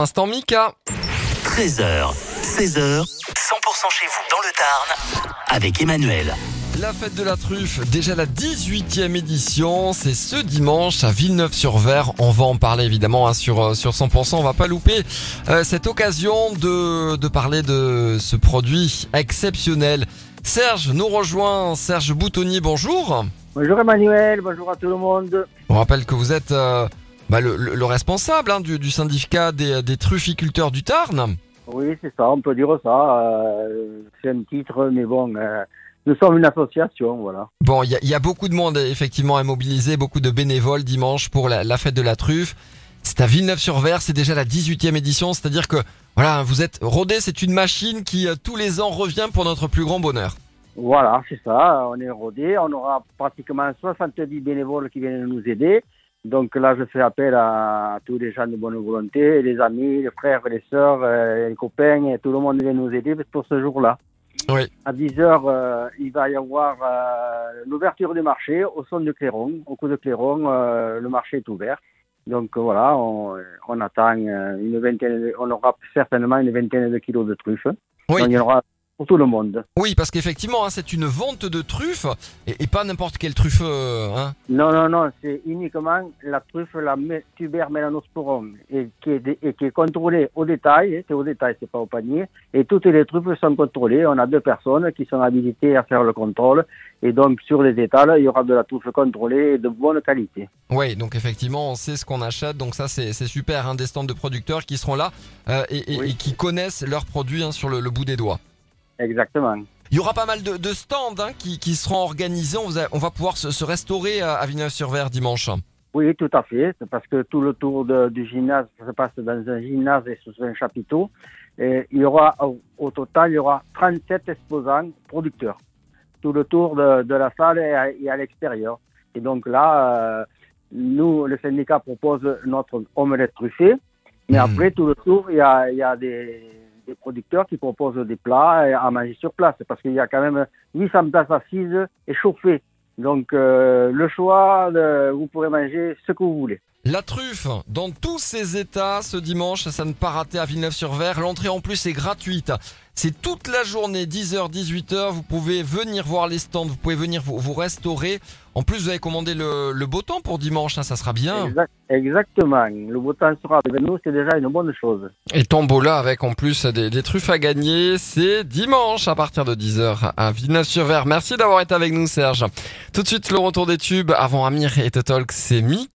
Instant Mika. 13h, 16h, 100% chez vous dans le Tarn avec Emmanuel. La fête de la truffe, déjà la 18e édition, c'est ce dimanche à Villeneuve-sur-Ver. On va en parler évidemment hein, sur, euh, sur 100%, on va pas louper euh, cette occasion de, de parler de ce produit exceptionnel. Serge nous rejoint, Serge Boutonnier, bonjour. Bonjour Emmanuel, bonjour à tout le monde. On rappelle que vous êtes euh, bah, le, le- le responsable hein, du, du syndicat des, des trufficulteurs du Tarn. Oui, c'est ça, on peut dire ça. euh, c'est un titre, mais bon, euh, nous sommes une association, voilà. Bon, il y y a beaucoup de monde effectivement à mobiliser, beaucoup de bénévoles dimanche pour la, la fête de la truffe. C'est à Villeneuve-sur-Ver, c'est déjà la 18e édition, c'est-à-dire que voilà, vous êtes rodé, c'est une machine qui euh, tous les ans revient pour notre plus grand bonheur. Voilà, c'est ça, on est rodé. On aura pratiquement 70 bénévoles qui viennent nous aider. Donc là, je fais appel à tous les gens de bonne volonté, les amis, les frères, les sœurs, euh, les copains, et tout le monde vient nous aider pour ce jour-là. Oui. À 10 heures, euh, il va y avoir euh, l'ouverture du marché au son de clairon. Au coup de clairon, euh, le marché est ouvert. Donc voilà, on, on attend une vingtaine, on aura certainement une vingtaine de kilos de truffes. Oui. Donc, il y en aura pour tout le monde. Oui, parce qu'effectivement, hein, c'est une vente de truffes et, et pas n'importe quelle truffe. euh, hein. Non, non, non, c'est uniquement la truffe, la mé- tuber melanosporum, et qui est, dé- et qui est contrôlée au détail, hein, c'est au détail, c'est pas au panier, et toutes les truffes sont contrôlées. On a deux personnes qui sont habilitées à faire le contrôle, et donc sur les étals, il y aura de la truffe contrôlée et de bonne qualité. Oui, donc effectivement, on sait ce qu'on achète, donc ça c'est c'est super, hein, des stands de producteurs qui seront là euh, et, et- Oui. et qui connaissent leurs produits hein, sur le, le bout des doigts. Exactement. Il y aura pas mal de, de stands hein, qui, qui seront organisés. On va, on va pouvoir se, se restaurer à, à Villeneuve-sur-Ver dimanche. Oui, tout à fait, parce que tout le tour de- du gymnase se passe dans un gymnase et sous un chapiteau. Et il y aura, au, au total, il y aura 37 exposants producteurs. Tout le tour de, de la salle et à, et à l'extérieur. Et donc là, euh, nous, le syndicat propose notre omelette truffée. Mais Mhm. après, tout le tour, il y a, il y a des, des producteurs qui proposent des plats à manger sur place. Parce qu'il y a quand même 800 places assises et chauffées. Donc, euh, le choix, de- vous pourrez manger ce que vous voulez. La truffe, dans tous ses états, ce dimanche, ça ne pas rater à Villeneuve-sur-Ver. L'entrée en plus est gratuite. C'est toute la journée, 10h, 18h. Vous pouvez venir voir les stands, vous pouvez venir vous, vous restaurer. En plus, vous avez commandé le, le beau temps pour dimanche, hein, ça sera bien. Exact- exactement. Le beau temps sera avec nous, c'est déjà une bonne chose. Et Tombola avec en plus des, des truffes à gagner, c'est dimanche à partir de 10h à Villeneuve-sur-Ver. Merci d'avoir été avec nous Serge. Tout de suite le retour des tubes avant Amir et Totalk, c'est Mi